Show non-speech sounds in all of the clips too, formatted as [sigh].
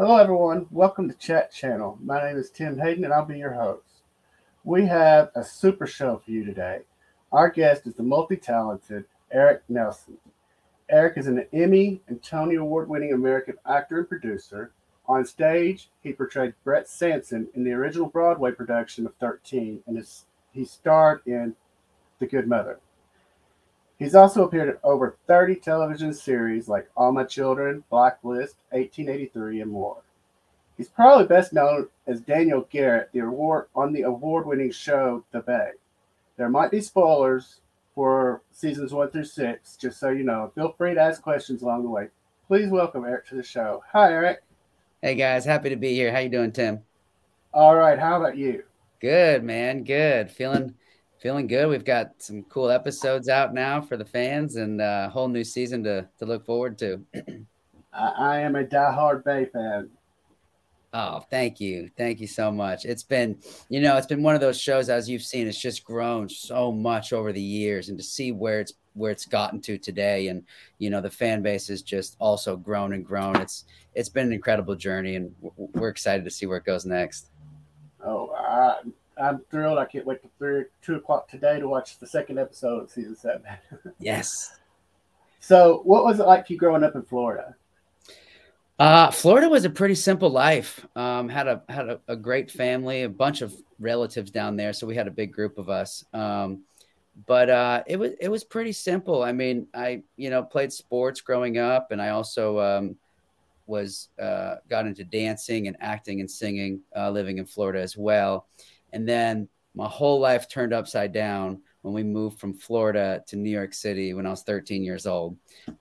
Hello, everyone. Welcome to Chat Channel. My name is Tim Hayden, and I'll be your host. We have a super show for you today. Our guest is the multi talented Eric Nelsen. Eric is an Emmy and Tony Award winning American actor and producer. On stage, he portrayed Brett Sampson in the original Broadway production of 13, and is, he starred in The Good Mother. He's also appeared in over 30 television series like All My Children, Blacklist, 1883, and more. He's probably best known as Daniel Garrett, the award on the award-winning show The Bay. There might be spoilers for seasons one through six, just so you know. Feel free to ask questions along the way. Please welcome Eric to the show. Hi, Eric. Hey guys, happy to be here. How you doing, Tim? All right. How about you? Good, man. Good. Feeling feeling good. We've got some cool episodes out now for the fans and uh, a whole new season to to look forward to. [clears throat] I, I am a diehard Bay fan. Oh, thank you. Thank you so much. It's been, you know, it's been one of those shows as you've seen, it's just grown so much over the years and to see where it's where it's gotten to today and you know the fan base has just also grown and grown it's it's been an incredible journey and we're excited to see where it goes next oh I, i'm thrilled i can't wait to three two o'clock today to watch the second episode of season seven [laughs] yes so what was it like for you growing up in florida uh, Florida was a pretty simple life. Um, had a had a, a, great family, a bunch of relatives down there, so we had a big group of us. Um, but uh, it was it was pretty simple. I mean, I you know played sports growing up, and I also um, was uh, got into dancing and acting and singing, uh, living in Florida as well. And then my whole life turned upside down when we moved from Florida to New York City when I was 13 years old.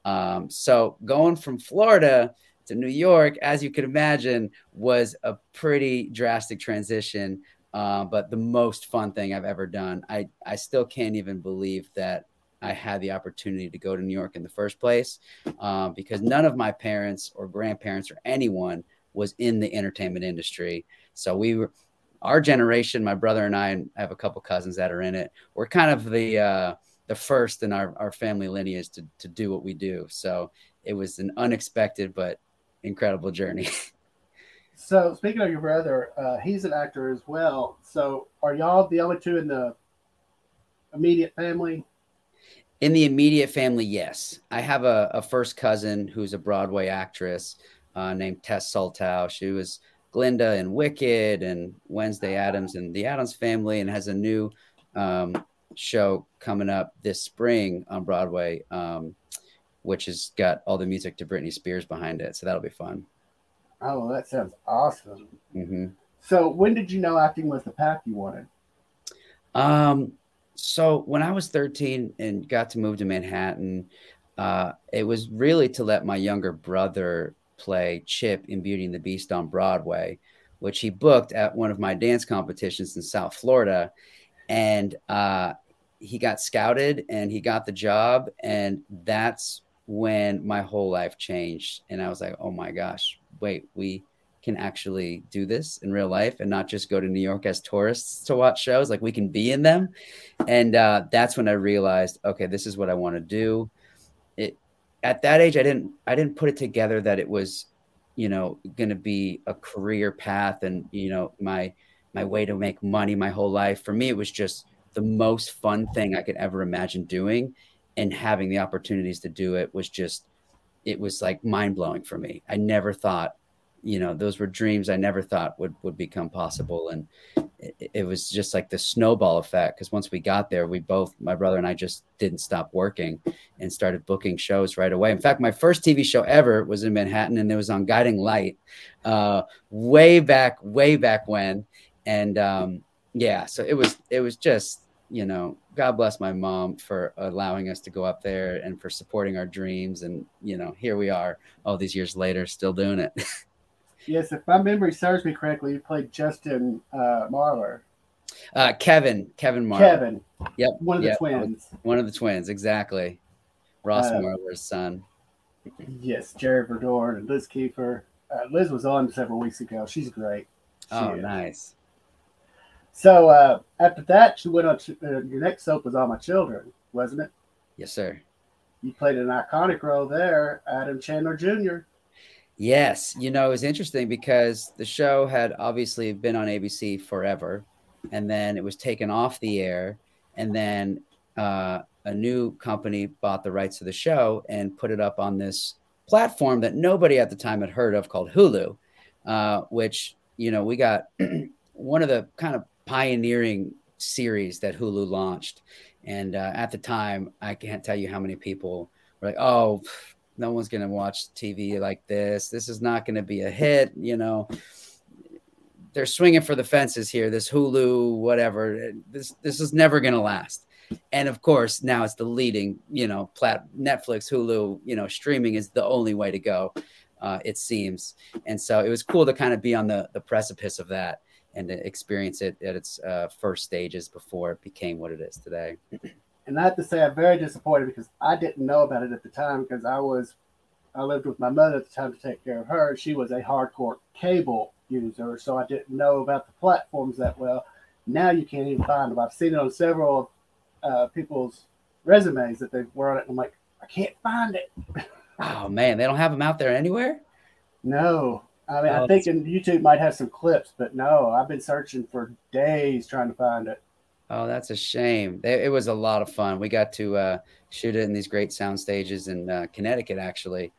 Um, so going from Florida to New York, as you can imagine, was a pretty drastic transition uh, but the most fun thing I've ever done. I, I still can't even believe that I had the opportunity to go to New York in the first place uh, because none of my parents or grandparents or anyone was in the entertainment industry. So we were, our generation, my brother and I, and I have a couple cousins that are in it. We're kind of the uh, the first in our, our family lineage to, to do what we do. So it was an unexpected but incredible journey. [laughs] So speaking of your brother, uh, he's an actor as well. So are y'all the only two in the immediate family? In the immediate family, yes. I have a, a first cousin who's a Broadway actress uh, named Tess Soltau. She was Glinda and Wicked and Wednesday Addams and The Addams Family, and has a new um, show coming up this spring on Broadway, um, which has got all the music to Britney Spears behind it. So that'll be fun. Oh, that sounds awesome. Mm-hmm. So, when did you know acting was the path you wanted? Um, so when I was 13 and got to move to Manhattan, uh, it was really to let my younger brother play Chip in Beauty and the Beast on Broadway, which he booked at one of my dance competitions in South Florida. And uh, he got scouted and he got the job. And that's when my whole life changed. And I was like, oh my gosh, wait, we can actually do this in real life and not just go to New York as tourists to watch shows. Like we can be in them. And uh, that's when I realized, okay, this is what I want to do. At that age, I didn't I didn't put it together that it was, you know, going to be a career path and you know my my way to make money my whole life. For me, it was just the most fun thing I could ever imagine doing, and having the opportunities to do it was just it was like mind blowing for me. I never thought, you know, those were dreams I never thought would would become possible, and it, it was just like the snowball effect. Because once we got there, we both, my brother and I, just didn't stop working and started booking shows right away. In fact, my first TV show ever was in Manhattan, and it was on Guiding Light, uh, way back, way back when, and um, yeah, so it was it was just you know, God bless my mom for allowing us to go up there and for supporting our dreams. And, you know, here we are all these years later, still doing it. [laughs] yes, if my memory serves me correctly, you played Justin uh, Marler. Uh, Kevin, Kevin Marler. Kevin. Yep. One of yep. the twins. One of the twins, exactly. Ross uh, Marler's son. Yes, Jared Verdorn and Liz Keifer. Uh, Liz was on several weeks ago. She's great. She oh, is. nice. So uh, after that, you went on. To, uh, your next soap was All My Children, wasn't it? Yes, sir. You played an iconic role there, Adam Chandler Jr. Yes, you know, it was interesting because the show had obviously been on ABC forever, and then it was taken off the air, and then uh, a new company bought the rights to the show and put it up on this platform that nobody at the time had heard of called Hulu, uh, which you know we got [clears throat] one of the kind of pioneering series that Hulu launched, and uh, at the time I can't tell you how many people were like, "Oh, no one's going to watch TV like this. This is not going to be a hit. You know, they're swinging for the fences here. This Hulu, whatever. This this is never going to last. And of course, now it's the leading, you know, plat Netflix, Hulu, you know, streaming is the only way to go. Uh, it seems, and so it was cool to kind of be on the the precipice of that and to experience it at its uh, first stages before it became what it is today. And I have to say, I'm very disappointed because I didn't know about it at the time because I was, I lived with my mother at the time to take care of her. She was a hardcore cable user, so I didn't know about the platforms that well. Now you can't even find them. I've seen it on several uh, people's resumes that they were on it. And I'm like, I can't find it. [laughs] Oh man, they don't have them out there anywhere. No, I mean, oh, I think thinking YouTube might have some clips, but no, I've been searching for days trying to find it. Oh, that's a shame. It was a lot of fun. We got to uh, shoot it in these great sound stages in uh, Connecticut, actually,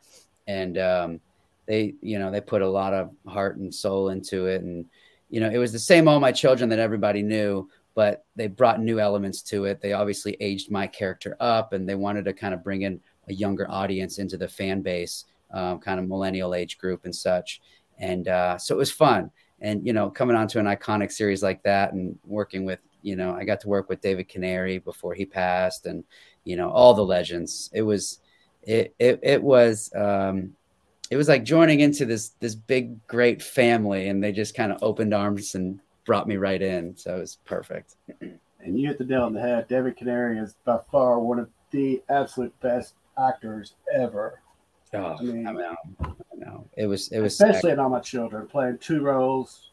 and um, they, you know, they put a lot of heart and soul into it. And you know, it was the same All My Children that everybody knew, but they brought new elements to it. They obviously aged my character up, and they wanted to kind of bring in a younger audience into the fan base, um, kind of millennial age group and such. And uh, so it was fun. And you know, coming onto an iconic series like that, and working with you know, I got to work with David Canary before he passed, and you know, all the legends. It was, it it it was, um, it was like joining into this this big great family, and they just kind of opened arms and brought me right in. So it was perfect. [clears throat] And you hit the nail on the head. David Canary is by far one of the absolute best actors ever. Oh, I mean, I know, I know. It was, it was, especially in All My Children, playing two roles.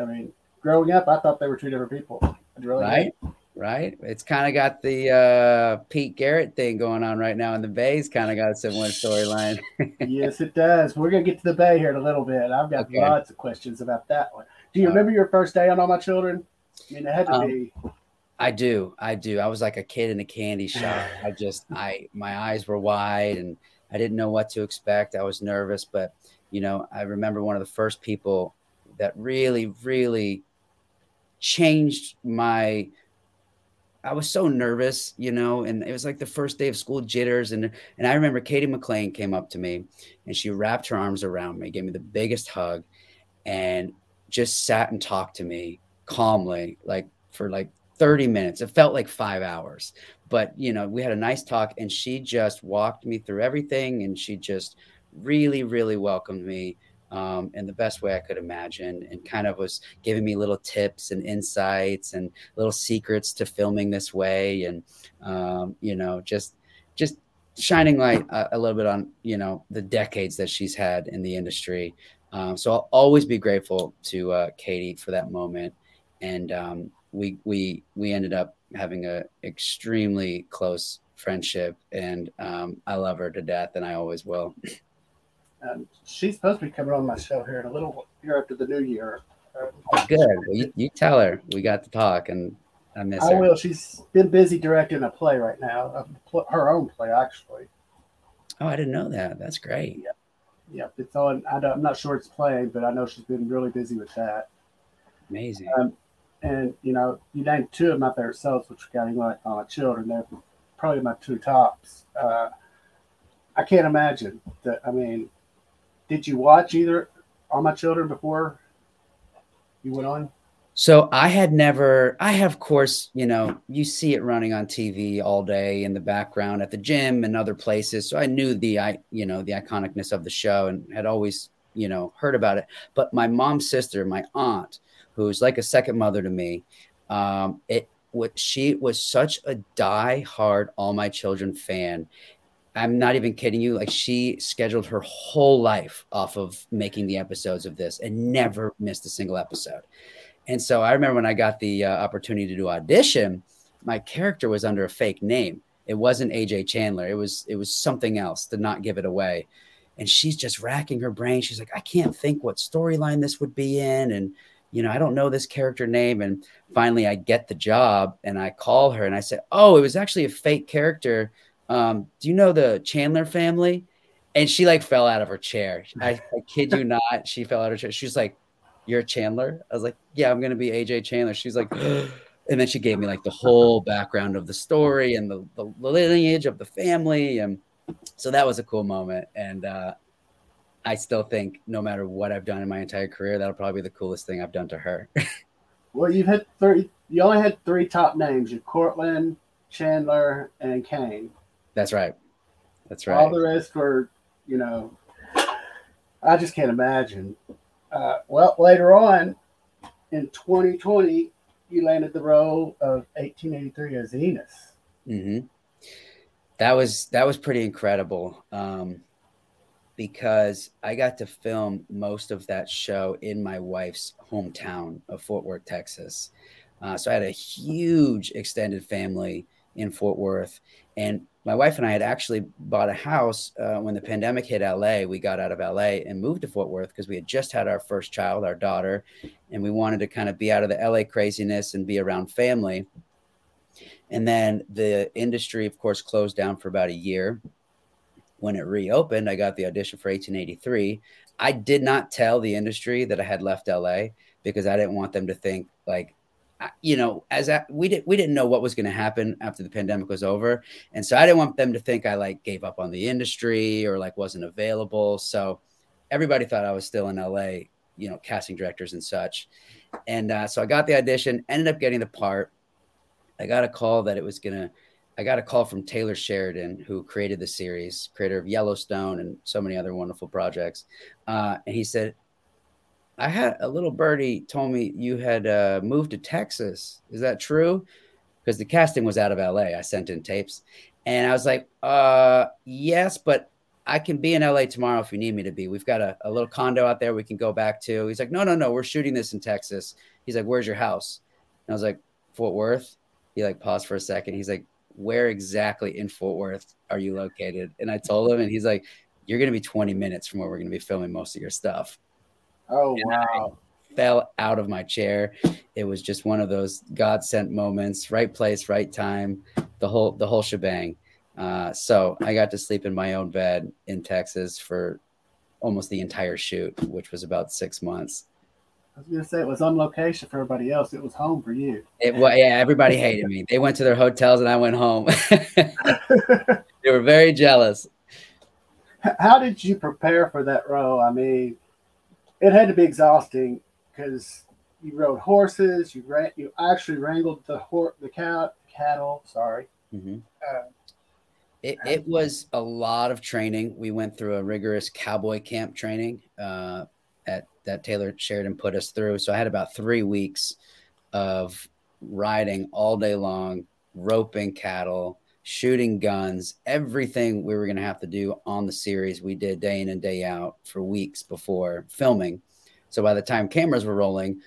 I mean, growing up, I thought they were two different people. Really right? Right. It's kind of got the uh, Pete Garrett thing going on right now in the Bay's kind of got a similar storyline. [laughs] yes, it does. We're to get to the Bay here in a little bit. I've got okay. lots of questions about that one. Do you uh, remember your first day on All My Children? I mean, it had to um, be. I do. I do. I was like a kid in a candy shop. I just, [sighs] I, my eyes were wide and I didn't know what to expect. I was nervous, but, you know, I remember one of the first people that really, really changed my I was so nervous, you know, and it was like the first day of school jitters. And and I remember Cady McClain came up to me and she wrapped her arms around me, gave me the biggest hug, and just sat and talked to me calmly, like for like 30 minutes. It felt like five hours. But you know, we had a nice talk and she just walked me through everything and she just really, really welcomed me um, in the best way I could imagine, and kind of was giving me little tips and insights and little secrets to filming this way, and um, you know, just just shining light a, a, little bit on you know the decades that she's had in the industry. Um, so I'll always be grateful to uh, Cady for that moment, and um, we we we ended up having a extremely close friendship, and um, I love her to death, and I always will. Um, she's supposed to be coming on my show here in a little here after the new year. Good. Well, you, you, tell her we got to talk, and I miss I her. will. She's been busy directing a play right now, her own play actually. Oh, I didn't know that. That's great. Yeah, yeah. It's on. I am not sure it's playing, but I know she's been really busy with that. Amazing. Um, and you know, you named two of my favorite songs, which are getting like on my children. They're probably my two tops. Uh, I can't imagine that. I mean, did you watch either All My Children before you went on? So I had never, I have, of course, you know, you see it running on TV all day in the background at the gym and other places. So I knew the, I, you know, the iconicness of the show and had always, you know, heard about it. But my mom's sister, my aunt, who's like a second mother to me, um, it, what she was such a die-hard All My Children fan, I'm not even kidding you. Like she scheduled her whole life off of making the episodes of this and never missed a single episode. And so I remember when I got the uh, opportunity to do audition, my character was under a fake name. It wasn't AJ Chandler. It was it was something else to not give it away. and she's just racking her brain. She's like, I can't think what storyline this would be in, and you know, I don't know this character name. And finally, I get the job, and I call her, and I said, Oh, it was actually a fake character. Um, do you know the Chandler family? And she like fell out of her chair. I, I kid you not, she fell out of her chair. She's like, You're Chandler? I was like, Yeah, I'm gonna be AJ Chandler. She's like, [gasps] and then she gave me like the whole background of the story and the, the lineage of the family and so that was a cool moment and uh, i still think no matter what i've done in my entire career that'll probably be the coolest thing i've done to her [laughs] well you've had three you only had three top names you Cortlandt, chandler and kane that's right that's right all the rest were you know i just can't imagine uh, well later on in 2020 you landed the role of 1883 as Ennis. Mm-hmm. That was that was pretty incredible um, because I got to film most of that show in my wife's hometown of Fort Worth, Texas. Uh, so I had a huge extended family in Fort Worth, and my wife and I had actually bought a house uh, when the pandemic hit LA. We got out of LA and moved to Fort Worth because we had just had our first child, our daughter, and we wanted to kind of be out of the LA craziness and be around family. And then the industry, of course, closed down for about a year. When it reopened, I got the audition for 1883. I did not tell the industry that I had left LA because I didn't want them to think like you know, as a, we didn't we didn't know what was going to happen after the pandemic was over, and so I didn't want them to think I like gave up on the industry or like wasn't available. So everybody thought I was still in LA, you know, casting directors and such. And uh, so I got the audition, ended up getting the part. I got a call that it was gonna. I got a call from Taylor Sheridan, who created the series, creator of Yellowstone and so many other wonderful projects. Uh, and he said, I had a little birdie told me you had uh, moved to Texas. Is that true? Because the casting was out of LA. I sent in tapes, and I was like, uh, yes, but I can be in LA tomorrow if you need me to be. We've got a, a little condo out there we can go back to. He's like, no, no, no, we're shooting this in Texas. He's like, where's your house? And I was like, Fort Worth. He like paused for a second. He's like, where exactly in Fort Worth are you located? And I told him, and he's like, you're going to be 20 minutes from where we're going to be filming most of your stuff. Oh and wow. I fell out of my chair. It was just one of those God sent moments, right place, right time, the whole the whole shebang. Uh, so I got to sleep in my own bed in Texas for almost the entire shoot, which was about six months. I was gonna say it was on location for everybody else. It was home for you. It well, yeah, everybody hated me. They went to their hotels and I went home. [laughs] they were very jealous. How did you prepare for that role? I mean, it had to be exhausting because you rode horses. You ran. You actually wrangled the horse, the cow, cattle. Sorry. Mm-hmm. Uh, it, it was a lot of training. We went through a rigorous cowboy camp training uh, at that Taylor Sheridan put us through. So I had about three weeks of riding all day long, roping cattle, shooting guns, everything we were going to have to do on the series, we did day in and day out for weeks before filming. So by the time cameras were rolling,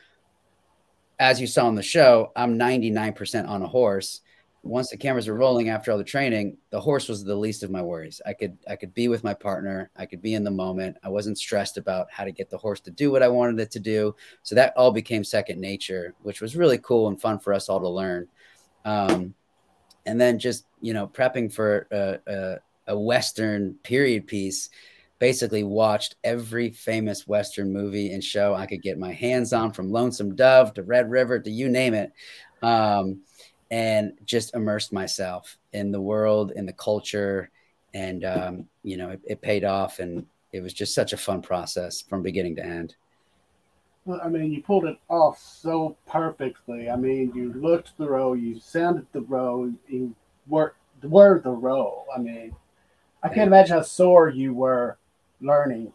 as you saw on the show, I'm 99% on a horse. Once the cameras were rolling after all the training, the horse was the least of my worries. I could I could be with my partner, I could be in the moment. I wasn't stressed about how to get the horse to do what I wanted it to do. So that all became second nature, which was really cool and fun for us all to learn. Um, and then just you know prepping for a, a, a western period piece basically watched every famous western movie and show i could get my hands on from lonesome dove to red river to you name it um, and just immersed myself in the world in the culture. And um, you know it, it paid off and it was just such a fun process from beginning to end I mean, you pulled it off so perfectly. I mean, you looked the role, you sounded the role, you were were the role. I mean, I can't imagine how sore you were learning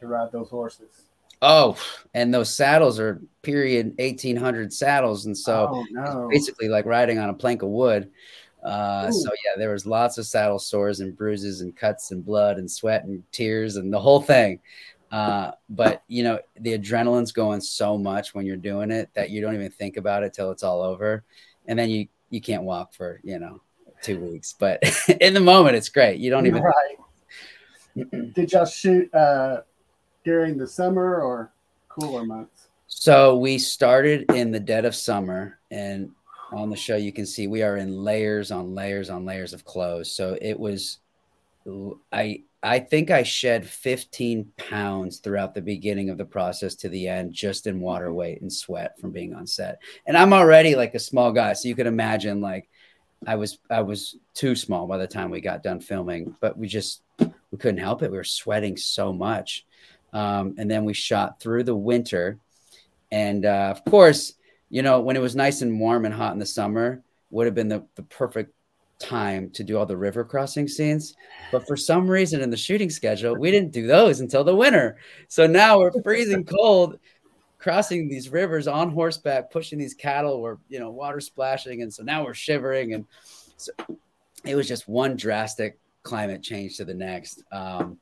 to ride those horses. Oh, and those saddles are period 1800 saddles, and so oh, no. basically like riding on a plank of wood. Uh, so yeah, there was lots of saddle sores and bruises and cuts and blood and sweat and tears and the whole thing. Uh, but you know, the adrenaline's going so much when you're doing it that you don't even think about it till it's all over. And then you, you can't walk for, you know, two weeks, but [laughs] in the moment it's great. You don't even, right. [clears throat] did y'all shoot uh, during the summer or cooler months? So we started in the dead of summer, and on the show you can see we are in layers on layers on layers of clothes. So it was, I I think I shed 15 pounds throughout the beginning of the process to the end, just in water weight and sweat from being on set. And I'm already like a small guy, so you can imagine like I was I was too small by the time we got done filming, but we just we couldn't help it. We were sweating so much, um, and then we shot through the winter, and uh, of course, you know when it was nice and warm and hot in the summer, would have been the the perfect time to do all the river crossing scenes. But for some reason in the shooting schedule, we didn't do those until the winter. So now we're freezing [laughs] cold, crossing these rivers on horseback, pushing these cattle where, you know, water splashing. And so now we're shivering. And so it was just one drastic climate change to the next. Um,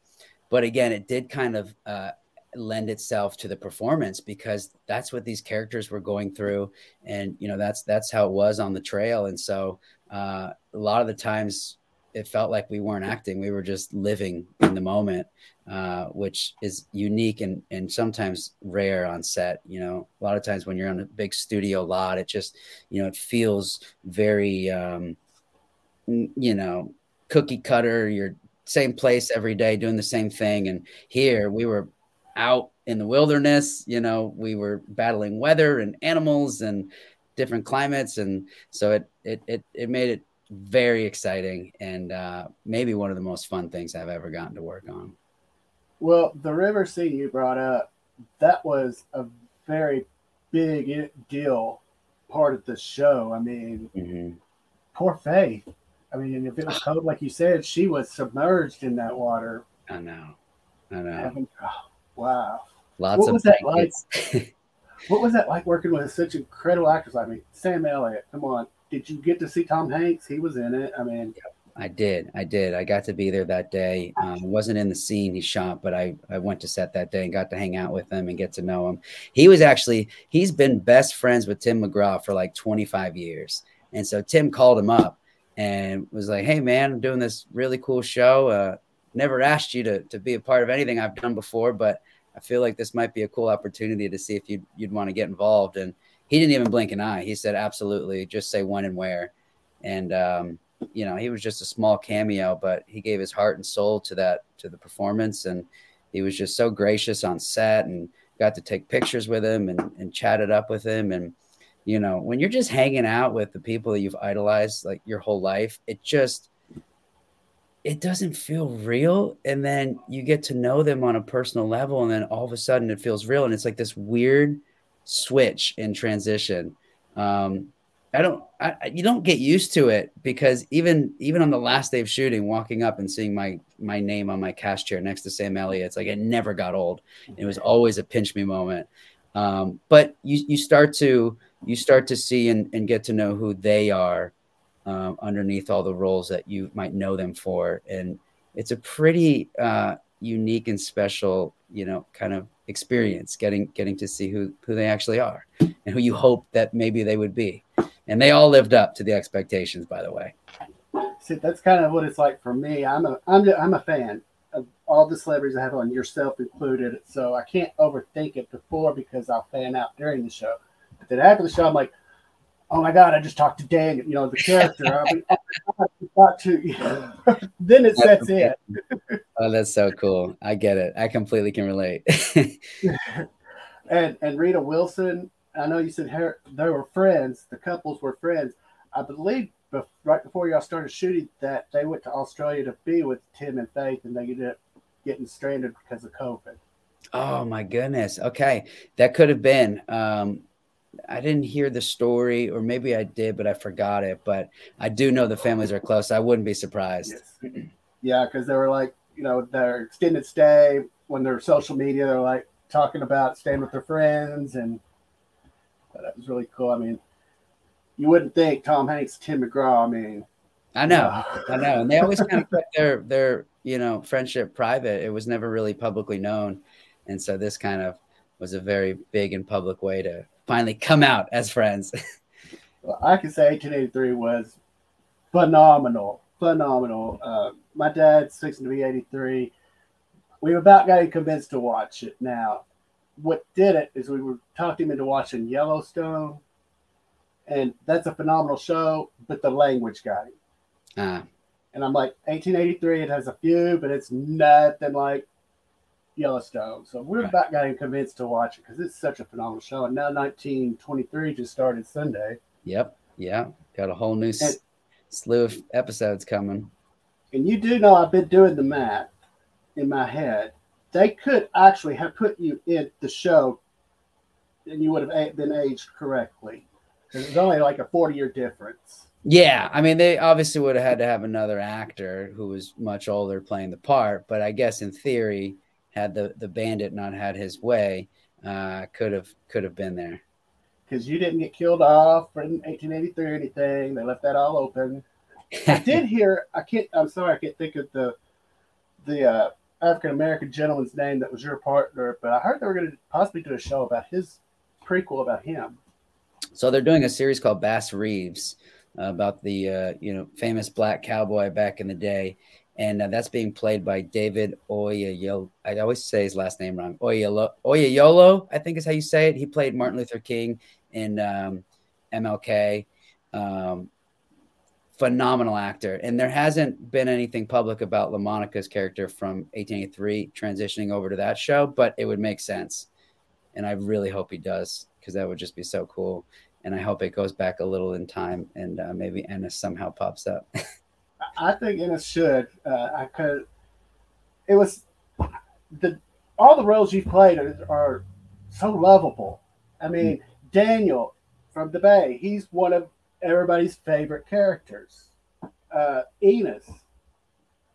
but again, it did kind of uh, lend itself to the performance because that's what these characters were going through. And you know that's that's how it was on the trail. And so uh, a lot of the times it felt like we weren't acting. We were just living in the moment uh, which is unique and and sometimes rare on set. You know a lot of times when you're on a big studio lot it just you know it feels very um, you know cookie cutter. You're same place every day doing the same thing. And here we were out in the wilderness you know we were battling weather and animals and different climates and so it it it, it made it very exciting and uh, maybe one of the most fun things I've ever gotten to work on. Well, the river scene you brought up, that was a very big deal part of the show. I mean, mm-hmm. poor Faith. I mean, if it was cold, like you said, she was submerged in that water. I know. I know. Having, oh, wow. Lots what of was that like? [laughs] what was that like working with such incredible actors? I mean, Sam Elliott. Come on, did you get to see Tom Hanks? He was in it. I mean, I did. I did. I got to be there that day. Um, wasn't in the scene he shot, but I, I went to set that day and got to hang out with him and get to know him. He was actually, he's been best friends with Tim McGraw for like 25 years. And so Tim called him up and was like, Hey man, I'm doing this really cool show. Uh, never asked you to, to be a part of anything I've done before, but I feel like this might be a cool opportunity to see if you'd, you'd want to get involved. And he didn't even blink an eye. He said, absolutely, just say when and where. And, um, you know, he was just a small cameo, but he gave his heart and soul to that, to the performance. And he was just so gracious on set and got to take pictures with him and, and up with him. And, you know, when you're just hanging out with the people that you've idolized like your whole life, it just, it doesn't feel real. And then you get to know them on a personal level. And then all of a sudden it feels real. And it's like this weird, switch in transition. Um, I don't, I, you don't get used to it because even even on the last day of shooting, walking up and seeing my my name on my cast chair next to Sam Elliott, it's like it never got old. It was always a pinch me moment. Um, but you you start to you start to see and, and get to know who they are um, underneath all the roles that you might know them for, and it's a pretty uh, unique and special, you know, kind of experience getting getting to see who who they actually are and who you hope that maybe they would be. And they all lived up to the expectations by the way. See that's kind of what it's like for me. I'm a i'm, I'm a fan of all the celebrities i have on yourself included. So i can't overthink it before because i'll fan out during the show. But then after the show i'm like oh my god i just talked to dan you know the character i mean, got to you know, [laughs] then it sets in Oh, that's so cool. I get it. I completely can relate. [laughs] [laughs] and and Rita Wilson, I know you said her, they were friends. The couples were friends. I believe right before y'all started shooting that they went to Australia to be with Tim and Faith, and they ended up getting stranded because of COVID. Oh my goodness. Okay, that could have been. Um, I didn't hear the story, or maybe I did, but I forgot it. But I do know the families are close. I wouldn't be surprised. Yes. [clears throat] Yeah, because they were like you know their extended stay when they're social media they're like talking about staying with their friends and that was really cool i mean you wouldn't think tom hanks tim mcgraw i mean i know i know and they always kind of [laughs] kept their their you know friendship private it was never really publicly known and so this kind of was a very big and public way to finally come out as friends [laughs] well, i can say 1883 was phenomenal phenomenal uh, my dad's fixing to be 83. we about got him convinced to watch it. Now, what did it is we were talking him into watching Yellowstone, and that's a phenomenal show, but the language got him. Uh, And I'm like, 1883, it has a few, but it's nothing like Yellowstone. So we're Right. about him convinced to watch it because it's such a phenomenal show. And now 1923 just started Sunday. yep. Yeah. Got a whole new And- slew of episodes coming. And you do know I've been doing the math in my head. They could actually have put you in the show and you would have been aged correctly. Because it's only like a 40 year difference. Yeah, I mean, they obviously would have had to have another actor who was much older playing the part, but I guess in theory, had the the bandit not had his way, uh, could have could have been there. Because you didn't get killed off in 1883 or anything. They left that all open. I [laughs] did hear. I can't. I'm sorry. I can't think of the the uh, African American gentleman's name that was your partner, but I heard they were going to possibly do a show about his prequel about him. So they're doing a series called Bass Reeves uh, about the uh, you know famous black cowboy back in the day, and uh, that's being played by David Oyayolo. I always say his last name wrong. Oyayolo, I think is how you say it. He played Martin Luther King in um, MLK. Um, phenomenal actor, and there hasn't been anything public about LaMonica's character from 1883 transitioning over to that show, but it would make sense, and I really hope he does because that would just be so cool and I hope it goes back a little in time and uh, maybe Ennis somehow pops up. [laughs] I think Ennis should. Uh, I could. It was the all the roles you've played are, are so lovable. I mean, Daniel from the Bay. He's one of everybody's favorite characters. Uh, Ennis.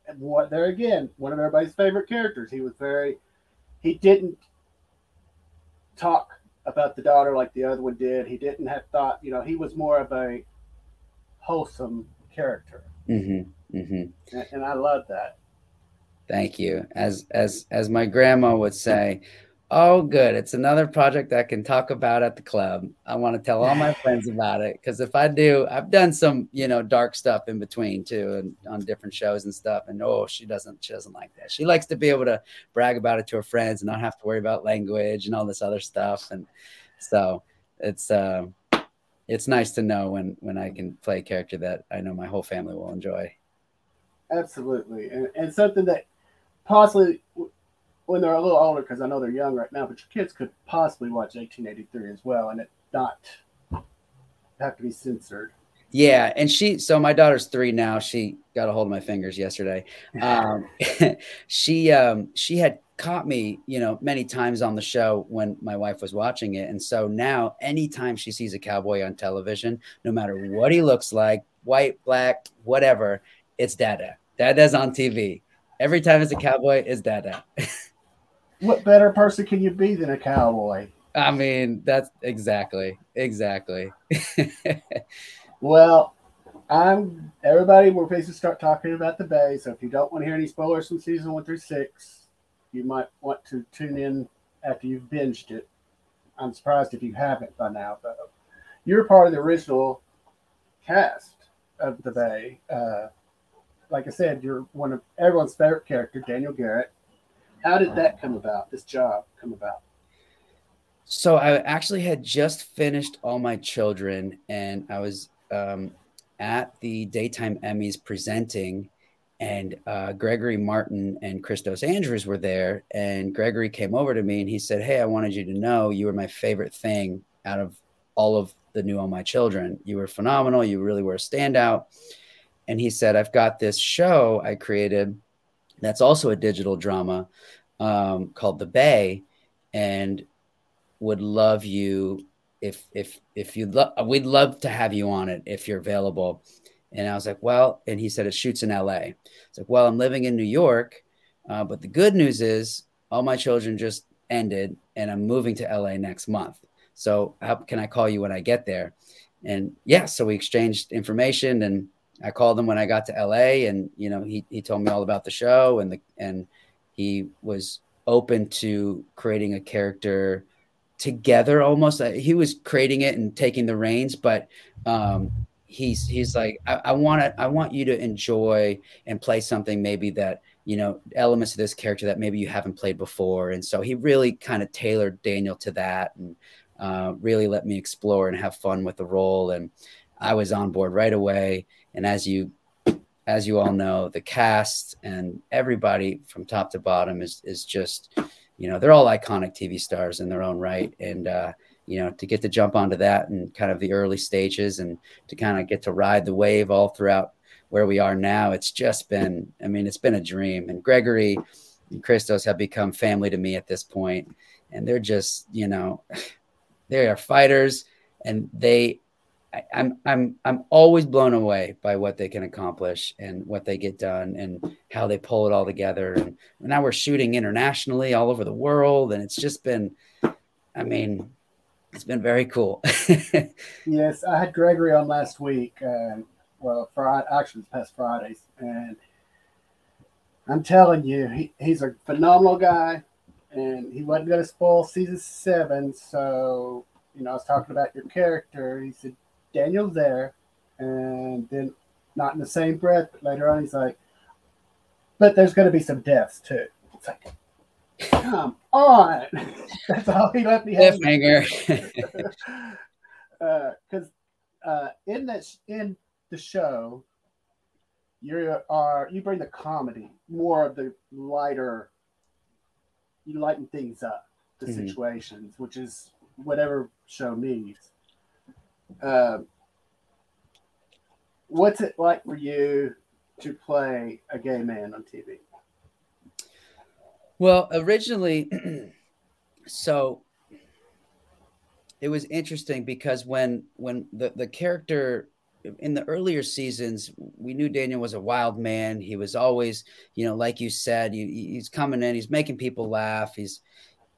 And what there again, one of everybody's favorite characters. He was very. He didn't talk about the daughter like the other one did. He didn't have thought. You know, he was more of a wholesome character mm-hmm, mm-hmm. and, and I love that. Thank you. As as as my grandma would say, "Oh, good, it's another project I can talk about at the club. I want to tell all my friends about it because if I do, I've done some you know dark stuff in between too, and on different shows and stuff. And oh, she doesn't she doesn't like that. She likes to be able to brag about it to her friends and not have to worry about language and all this other stuff. And so it's uh, it's nice to know when when I can play a character that I know my whole family will enjoy. Absolutely, and, and something that possibly when they're a little older, because I know they're young right now, but your kids could possibly watch 1883 as well, and it not have to be censored. Yeah, and she so my daughter's three now. She got a hold of my fingers yesterday. [laughs] Um, [laughs] she um, she had caught me, you know, many times on the show when my wife was watching it, and so now anytime she sees a cowboy on television, no matter what he looks like, white, black, whatever, it's Dada. Dada's on TV. Every time it's a cowboy, it's Dada. [laughs] What better person can you be than a cowboy? I mean, that's exactly, exactly. [laughs] Well, I'm everybody. We're to start talking about the Bay. So if you don't want to hear any spoilers from season one through six, you might want to tune in after you've binged it. I'm surprised if you haven't by now, though. You're part of the original cast of the Bay. Uh, like I said, you're one of everyone's favorite character, Daniel Garrett. How did that come about? This job come about? So I actually had just finished all my children, and I was um, at the daytime Emmys presenting, and uh, Gregori Martin and Kristos Andrews were there, and Gregori came over to me and he said, "Hey, I wanted you to know you were my favorite thing out of all of the new All My Children. You were phenomenal. You really were a standout." And he said, "I've got this show I created that's also a digital drama um, called The Bay." And would love you if if if you'd love we'd love to have you on it if you're available and i was like well and he said it shoots in la it's like well i'm living in new york uh, but the good news is all my children just ended and i'm moving to la next month. So how can i call you when i get there? And yeah so we exchanged information and i called him when i got to la and you know he, he told me all about the show and the and he was open to creating a character together almost. He was creating it and taking the reins but um he's he's like i want to i want you to enjoy and play something maybe that you know elements of this character that maybe you haven't played before. And so he really kind of tailored daniel to that and uh, really let me explore and have fun with the role. And i was on board right away. And as you as you all know the cast and everybody from top to bottom is is just you know they're all iconic tv stars in their own right. And uh, you know to get to jump onto that and kind of the early stages and to kind of get to ride the wave all throughout where we are now, it's just been, I mean, it's been a dream. And Gregori and Kristos have become family to me at this point. And they're just, you know, [sighs] they are fighters and they, I, I'm I'm I'm always blown away by what they can accomplish and what they get done and how they pull it all together. And now we're shooting internationally all over the world, and it's just been, I mean, it's been very cool. [laughs] yes, I had Gregori on last week. Uh, well, Friday, actually, it's past Fridays. And I'm telling you, he, he's a phenomenal guy. And he wasn't going to spoil season seven. So, you know, I was talking about your character. He said, Daniel's there. And then, not in the same breath, but later on, he's like, but there's going to be some deaths too. It's like, come on. [laughs] That's all he left me have. Cliffhanger. Because [laughs] uh, uh, in this, in the show, you are you bring the comedy, more of the lighter. You lighten things up, the mm-hmm. situations, which is whatever show needs. Um, what's it like for you to play a gay man on TV? Well, originally, [clears throat] so it was interesting because when when the the character in the earlier seasons, we knew Daniel was a wild man. He was always, you know, like you said, he, he's coming in, he's making people laugh. He's,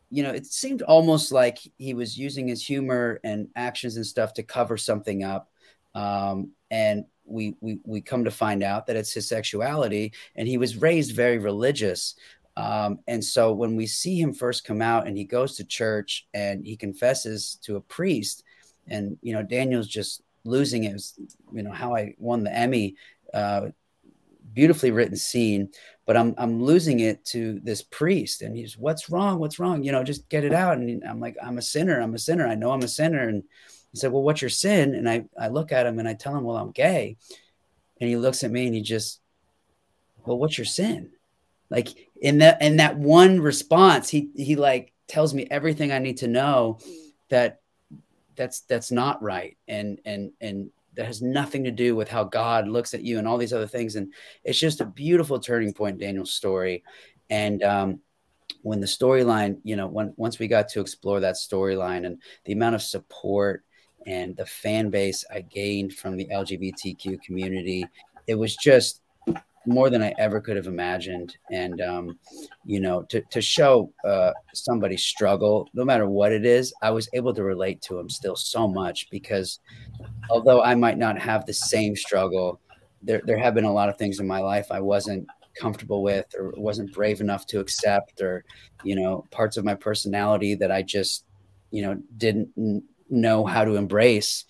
you know, it seemed almost like he was using his humor and actions and stuff to cover something up. Um, and we, we we come to find out that it's his sexuality, and he was raised very religious. Um, and so when we see him first come out and he goes to church and he confesses to a priest, and you know Daniel's just losing it was, you know, how I won the Emmy. Uh, beautifully written scene, but I'm I'm losing it to this priest, and he's, "What's wrong? What's wrong? You know, just get it out." And I'm like, "I'm a sinner. I'm a sinner. I know I'm a sinner." And he said, "Well, what's your sin?" And I I look at him and I tell him, "Well, I'm gay," and he looks at me and he just, "Well, what's your sin?" Like in that in that one response, he he like tells me everything I need to know that that's that's not right and and and that has nothing to do with how God looks at you and all these other things. And it's just a beautiful turning point, Daniel's story. And um, when the storyline, you know, when once we got to explore that storyline and the amount of support and the fan base I gained from the LGBTQ community, it was just more than I ever could have imagined. And, um, you know, to, to show uh, somebody struggle, no matter what it is, I was able to relate to him still so much because although I might not have the same struggle, there, there have been a lot of things in my life I wasn't comfortable with or wasn't brave enough to accept or, you know, parts of my personality that I just, you know, didn't know how to embrace.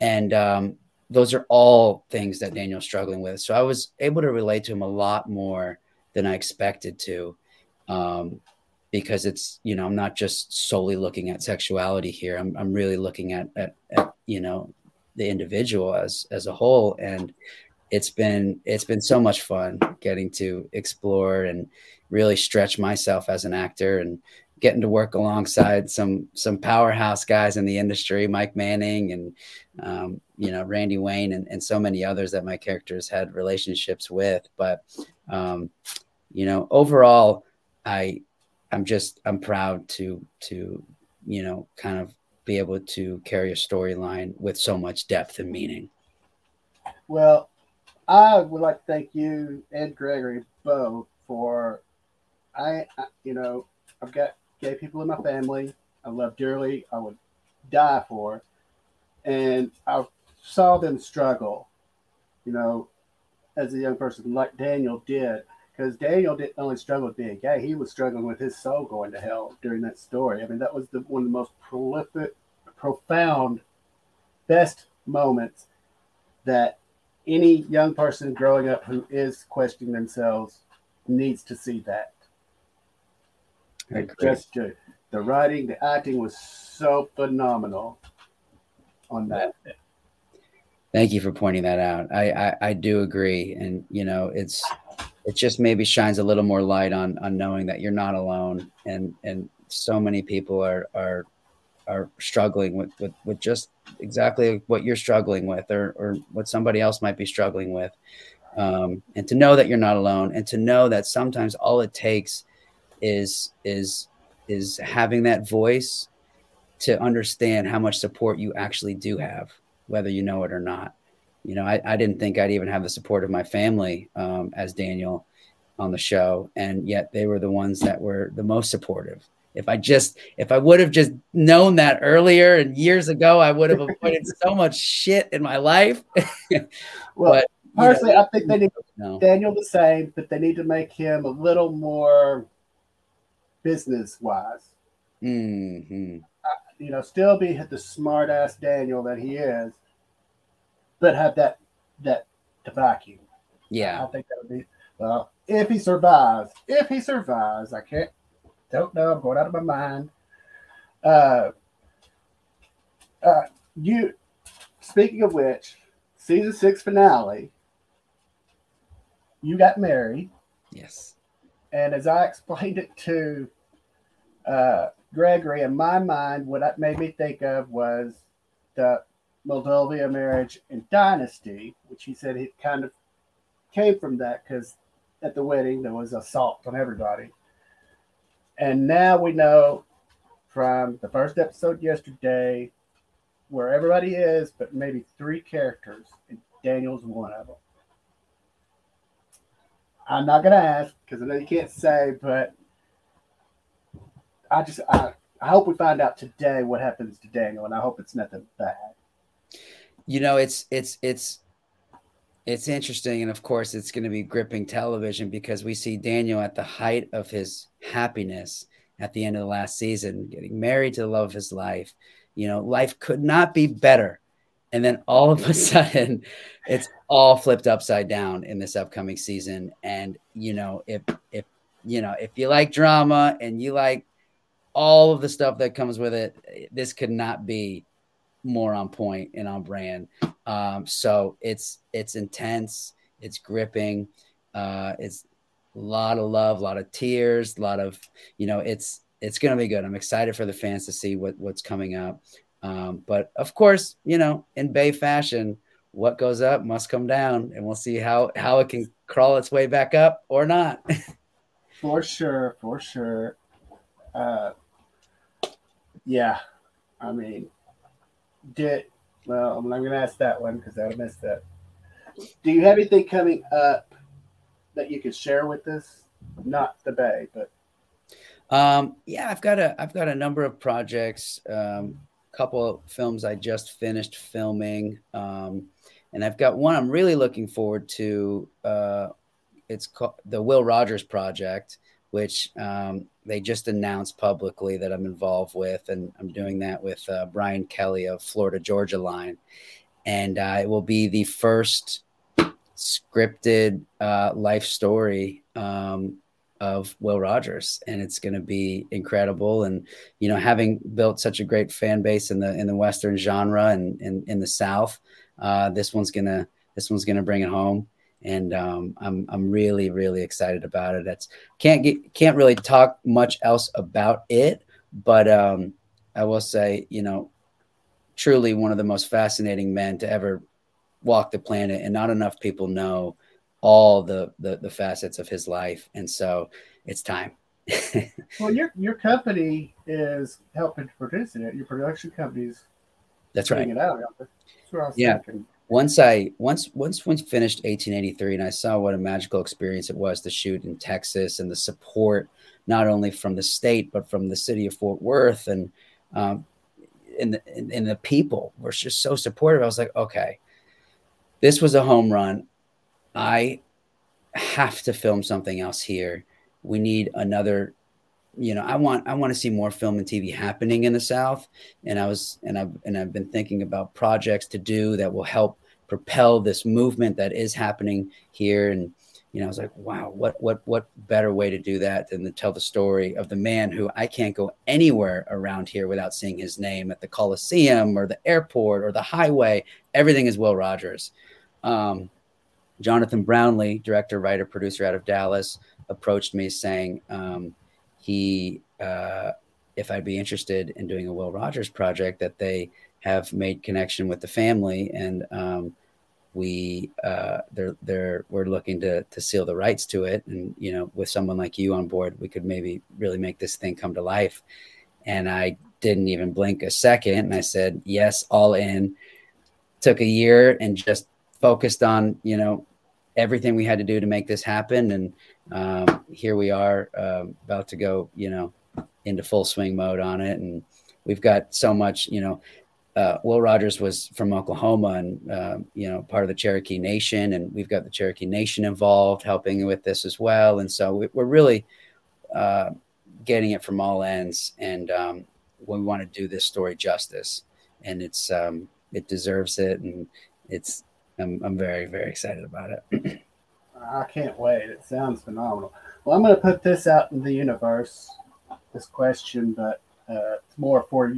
And, um, those are all things that Daniel's struggling with. So I was able to relate to him a lot more than I expected to. Um, because it's, you know, I'm not just solely looking at sexuality here. I'm, I'm really looking at, at, at, you know, the individual as, as a whole. And it's been, it's been so much fun getting to explore and really stretch myself as an actor and getting to work alongside some some powerhouse guys in the industry, Mike Manning and um, you know Randy Wayne and, and so many others that my characters had relationships with. But um, you know, overall, I I'm just I'm proud to to you know kind of be able to carry a storyline with so much depth and meaning. Well, I would like to thank you and Gregori both for I you know I've got gay people in my family. I love dearly. I would die for. And I saw them struggle, you know, as a young person, like Daniel did. Because Daniel didn't only struggle with being gay, he was struggling with his soul going to hell during that story. I mean, that was the, one of the most prolific, profound, best moments that any young person growing up who is questioning themselves needs to see that. Just. The writing, the acting was so phenomenal on that. Thank you for pointing that out. I, I, I do agree, and you know, it's it just maybe shines a little more light on on knowing that you're not alone, and and so many people are are are struggling with with, with just exactly what you're struggling with, or or what somebody else might be struggling with, um, and to know that you're not alone, and to know that sometimes all it takes is is is having that voice to understand how much support you actually do have, whether you know it or not. You know, I, I didn't think I'd even have the support of my family um, as Daniel on the show, and yet they were the ones that were the most supportive. If I just, if I would have just known that earlier and years ago, I would have avoided [laughs] so much shit in my life. [laughs] well, but, personally, know, I think they need no. Daniel the same, but they need to make him a little more business wise. Mm-hmm. Uh, you know, still be the smart ass Daniel that he is, but have that that to vacuum. Yeah, I think that would be well if he survives. If he survives, I can't don't know. I'm going out of my mind. Uh, uh, you. Speaking of which, season six finale. You got married. Yes. And as I explained it to uh, Gregori, in my mind, what that made me think of was the Moldova marriage and dynasty, which he said it kind of came from that because at the wedding there was assault on everybody. And now we know from the first episode yesterday where everybody is, but maybe three characters, and Daniel's one of them. I'm not going to ask because I know you can't say, but I just I, I hope we find out today what happens to Daniel, and I hope it's nothing bad. You know, it's it's it's it's interesting, and of course, it's going to be gripping television because we see Daniel at the height of his happiness at the end of the last season, getting married to the love of his life. You know, life could not be better. And then all of a [laughs] sudden, it's all flipped upside down in this upcoming season. And you know, if if you know if you like drama and you like all of the stuff that comes with it, this could not be more on point and on brand. Um, so it's it's intense, it's gripping, uh, it's a lot of love, a lot of tears, a lot of you know, it's it's gonna be good. I'm excited for the fans to see what what's coming up. Um, but of course, you know, in Bay fashion, what goes up must come down, and we'll see how how it can crawl its way back up or not. [laughs] for sure, for sure. Uh, yeah, I mean, did well. I'm not going to ask that one because I missed that. Do you have anything coming up that you could share with us? Not the Bay, but um, yeah, I've got a I've got a number of projects. Um, couple of films I just finished filming, um, and I've got one I'm really looking forward to. Uh, it's called the Will Rogers Project, which um, they just announced publicly that I'm involved with, and I'm doing that with uh, Brian Kelley of Florida Georgia Line, and uh, it will be the first scripted uh, life story um, of Will Rogers, and it's going to be incredible. And you know, having built such a great fan base in the in the Western genre and in, in the South, uh, this one's gonna this one's gonna bring it home and um, I'm I'm really really excited about it. It's can't get can't really talk much else about it, but um, I will say you know truly one of the most fascinating men to ever walk the planet, and not enough people know all the the, the facets of his life, and so it's time. [laughs] well, your your company is helping to produce it. Your production company's that's right. It out. That's yeah. Thinking once I once once once finished 1883 and I saw what a magical experience it was to shoot in Texas and the support not only from the state but from the city of Fort Worth and um, and the, and the people were just so supportive. I was like, okay, this was a home run. I have to film something else here. We need another you know, I want I want to see more film and TV happening in the South, and I was and I've and I've been thinking about projects to do that will help propel this movement that is happening here, and you know, I was like, wow, what what what better way to do that than to tell the story of the man who I can't go anywhere around here without seeing his name at the Coliseum or the airport or the highway. Everything is Will Rogers. Um, Jonathan Brownlee, director, writer, producer out of Dallas, approached me saying um, he, uh, if I'd be interested in doing a Will Rogers project, that they have made connection with the family and um, we uh, they're they're we're looking to to seal the rights to it, and you know, with someone like you on board, we could maybe really make this thing come to life. And I didn't even blink a second, and I said yes, all in. Took a year and just focused on you know everything we had to do to make this happen, and um, here we are, um, about to go you know into full swing mode on it, and we've got so much you know uh, Will Rogers was from Oklahoma and uh, you know part of the Cherokee Nation, and we've got the Cherokee Nation involved, helping with this as well. And so we, are really uh, getting it from all ends, and um, we want to do this story justice, and it's um, it deserves it, and it's I'm, I'm very very excited about it. [clears throat] I can't wait. It sounds phenomenal. Well, I'm going to put this out in the universe, this question, but uh, it's more for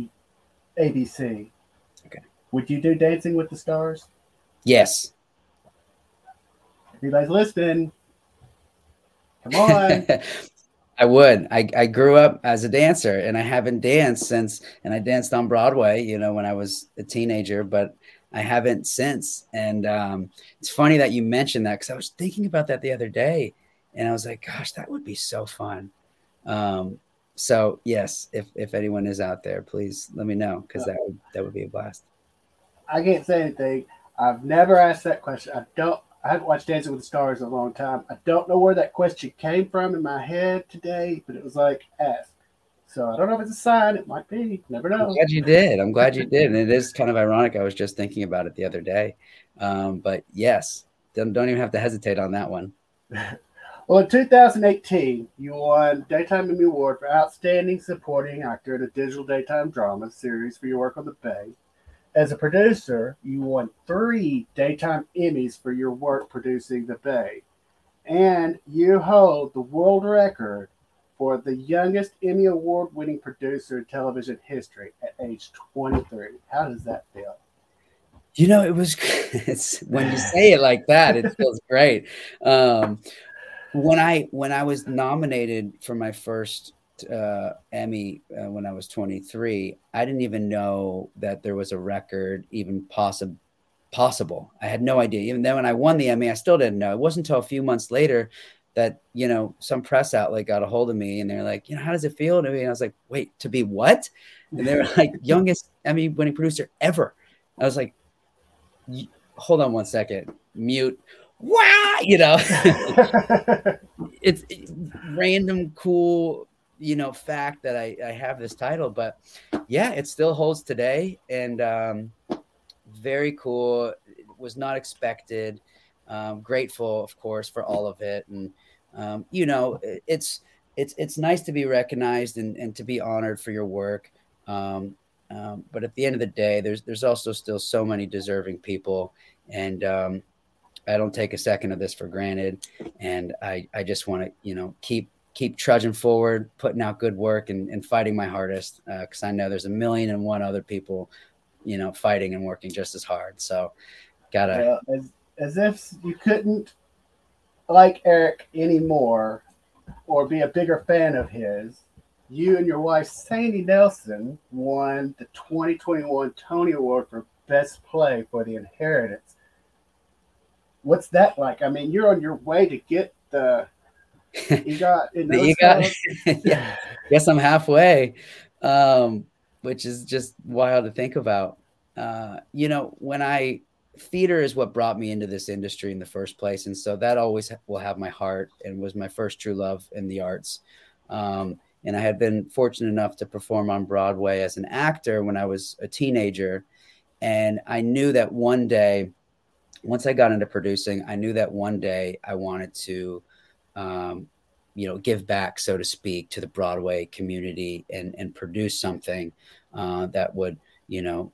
ABC Okay. would you do Dancing with the Stars? Yes. If anybody's listening, come on. [laughs] I would. I, I grew up as a dancer and I haven't danced since, and I danced on Broadway, you know, when I was a teenager, but I haven't since. And um, it's funny that you mentioned that because I was thinking about that the other day and I was like, gosh, that would be so fun. Um, so yes, if, if anyone is out there, please let me know because that would, that would be a blast. I can't say anything. I've never asked that question. I don't. I haven't watched Dancing with the Stars in a long time. I don't know where that question came from in my head today, but it was like ask. So I don't know if it's a sign. It might be. Never know. I'm glad you did. I'm glad you did. And it is kind of ironic. I was just thinking about it the other day. Um, but yes, don't, don't even have to hesitate on that one. [laughs] well, in 2018, you won Daytime Emmy Award for Outstanding Supporting Actor in a Digital Daytime Drama Series for your work on The Bay. As a producer, you won three Daytime Emmys for your work producing The Bay, and you hold the world record for the youngest Emmy Award winning producer in television history at age 23. How does that feel? You know, it was [laughs] it's when you say it like that, it feels great. Um, when I when I was nominated for my first uh, Emmy uh, when I was 23, I didn't even know that there was a record even possible. Possible. I had no idea. Even then, when I won the Emmy, I still didn't know. It wasn't until a few months later that you know some press outlet got a hold of me and they're like, you know, how does it feel to be? And I was like, wait, to be what? And they were [laughs] like, youngest Emmy winning producer ever. I was like, hold on one second, mute. Wow, you know, [laughs] it's, it's random, cool you know fact that I, I have this title but yeah it still holds today and um, very cool it was not expected um, grateful of course for all of it. And um, you know it's it's it's nice to be recognized and, and to be honored for your work. Um, um, but at the end of the day there's there's also still so many deserving people. And um, I don't take a second of this for granted. And I I just want to you know keep keep trudging forward, putting out good work, and, and fighting my hardest because uh, I know there's a million and one other people, you know, fighting and working just as hard. So, gotta as if you couldn't like Eric anymore or be a bigger fan of his. You and your wife Sadie Nelsen won the 2021 Tony Award for Best Play for The Inheritance. What's that like? I mean, you're on your way to get the you [laughs] got you got [laughs] yeah. Guess I'm halfway. Um, which is just wild to think about. Uh, you know, when I theater is what brought me into this industry in the first place, and so that always will have my heart and was my first true love in the arts. Um, and I had been fortunate enough to perform on Broadway as an actor when I was a teenager, and I knew that one day, once I got into producing, I knew that one day I wanted to um, you know, give back, so to speak, to the Broadway community and and produce something uh, that would, you know,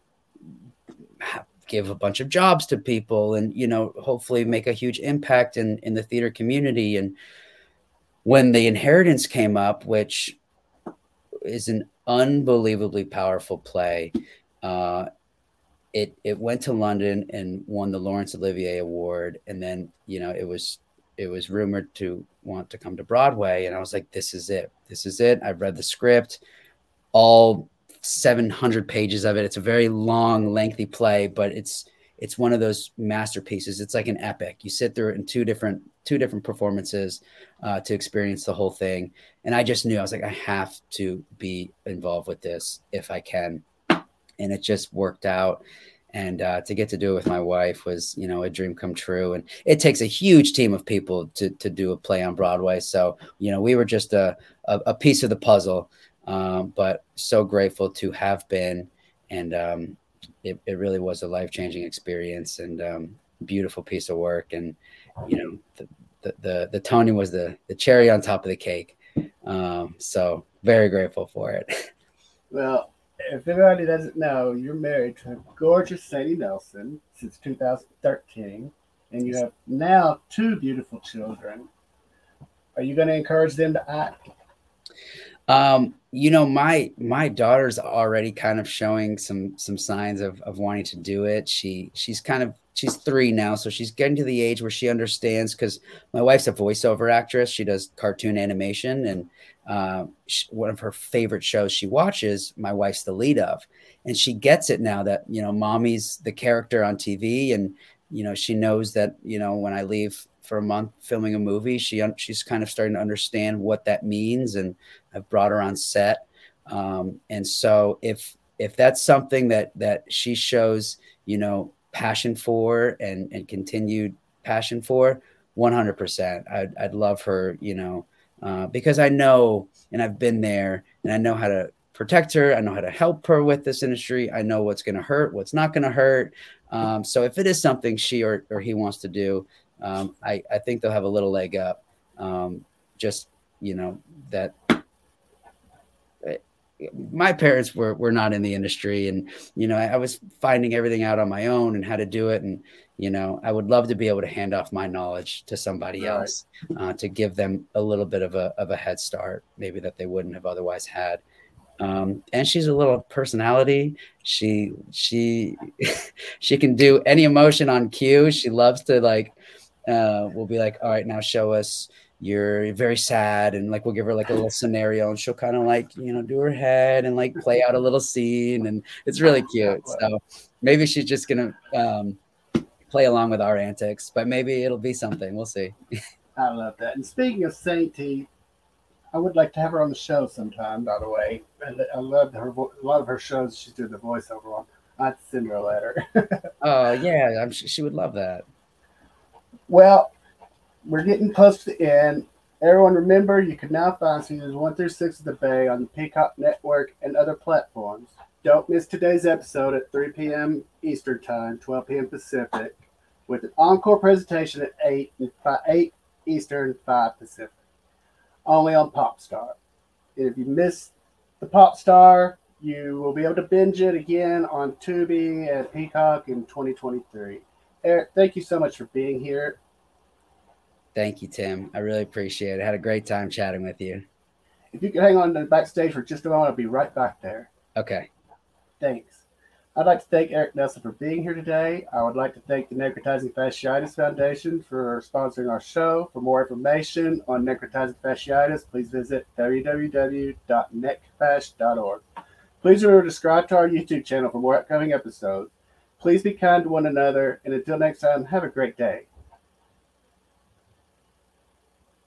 give a bunch of jobs to people and you know hopefully make a huge impact in in the theater community. And when the inheritance came up which is an unbelievably powerful play uh, it it went to london and won the laurence olivier award. And then you know it was it was rumored to want to come to broadway. And i was like this is it. This is it. I've read the script. All 700 pages of it. It's a very long, lengthy play, but it's it's one of those masterpieces. It's like an epic. You sit through it in two different two different performances uh, to experience the whole thing. And I just knew I was like, I have to be involved with this if I can. And it just worked out. And uh, to get to do it with my wife was, you know, a dream come true. And it takes a huge team of people to to do a play on Broadway. So, you know, we were just a, a, a piece of the puzzle um, but so grateful to have been. And um, it, it really was a life changing experience and um, beautiful piece of work. And, you know, the, the, the, the, Tony was the, the cherry on top of the cake. Um, so very grateful for it. [laughs] Well, if anybody doesn't know, you're married to gorgeous Sadie Nelsen since 2013, and you have now two beautiful children. Are you going to encourage them to act? Um, you know, my my daughter's already kind of showing some some signs of of wanting to do it. She she's kind of she's three now, so she's getting to the age where she understands. Because my wife's a voiceover actress; she does cartoon animation, and uh, she, one of her favorite shows she watches, my wife's the lead of, and she gets it now that you know, mommy's the character on TV, and you know, she knows that you know when I leave for a month filming a movie. She she's kind of starting to understand what that means, and I've brought her on set. Um, and so if if that's something that that she shows, you know, passion for and and continued passion for, 100%. I'd I'd love her, you know, uh, because I know and I've been there and I know how to protect her. I know how to help her with this industry. I know what's going to hurt, what's not going to hurt. Um, so if it is something she or, or he wants to do, um, I, I think they'll have a little leg up. Um, just, you know, that my parents were, were not in the industry and, you know, I, I, was finding everything out on my own and how to do it. And, you know, I would love to be able to hand off my knowledge to somebody right. else uh, to give them a little bit of a, of a head start, maybe that they wouldn't have otherwise had. Um, and she's a little personality. She, she, [laughs] she can do any emotion on cue. She loves to like, uh, we'll be like, all right, now show us you're very sad and like we'll give her like a little [laughs] scenario and she'll kind of like you know do her head and like play out a little scene and it's really cute. so maybe she's just gonna um, play along with our antics but maybe it'll be something. We'll see. I love that. And speaking of Sadie i would like to have her on the show sometime by the way. I love her a lot of her shows. She's doing the voiceover on i'd send her a letter. [laughs] Oh yeah. I'm, she would love that. Well, we're getting close to the end. Everyone, remember you can now find seasons one through six of The Bay on the Peacock Network and other platforms. Don't miss today's episode at 3 p.m. Eastern Time, 12 p.m. Pacific, with an encore presentation at 8, 8 Eastern, 5 Pacific, only on Popstar. And if you miss the Popstar, you will be able to binge it again on Tubi and Peacock in 2023. Eric, thank you so much for being here. Thank you, Tim. I really appreciate it. I had a great time chatting with you. If you could hang on to the backstage for just a moment, I'll be right back there. Okay. Thanks. I'd like to thank Eric Nelsen for being here today. I would like to thank the Necrotizing Fasciitis Foundation for sponsoring our show. For more information on necrotizing fasciitis, please visit www.necfash.org. Please remember to subscribe to our YouTube channel for more upcoming episodes. Please be kind to one another, and until next time, have a great day.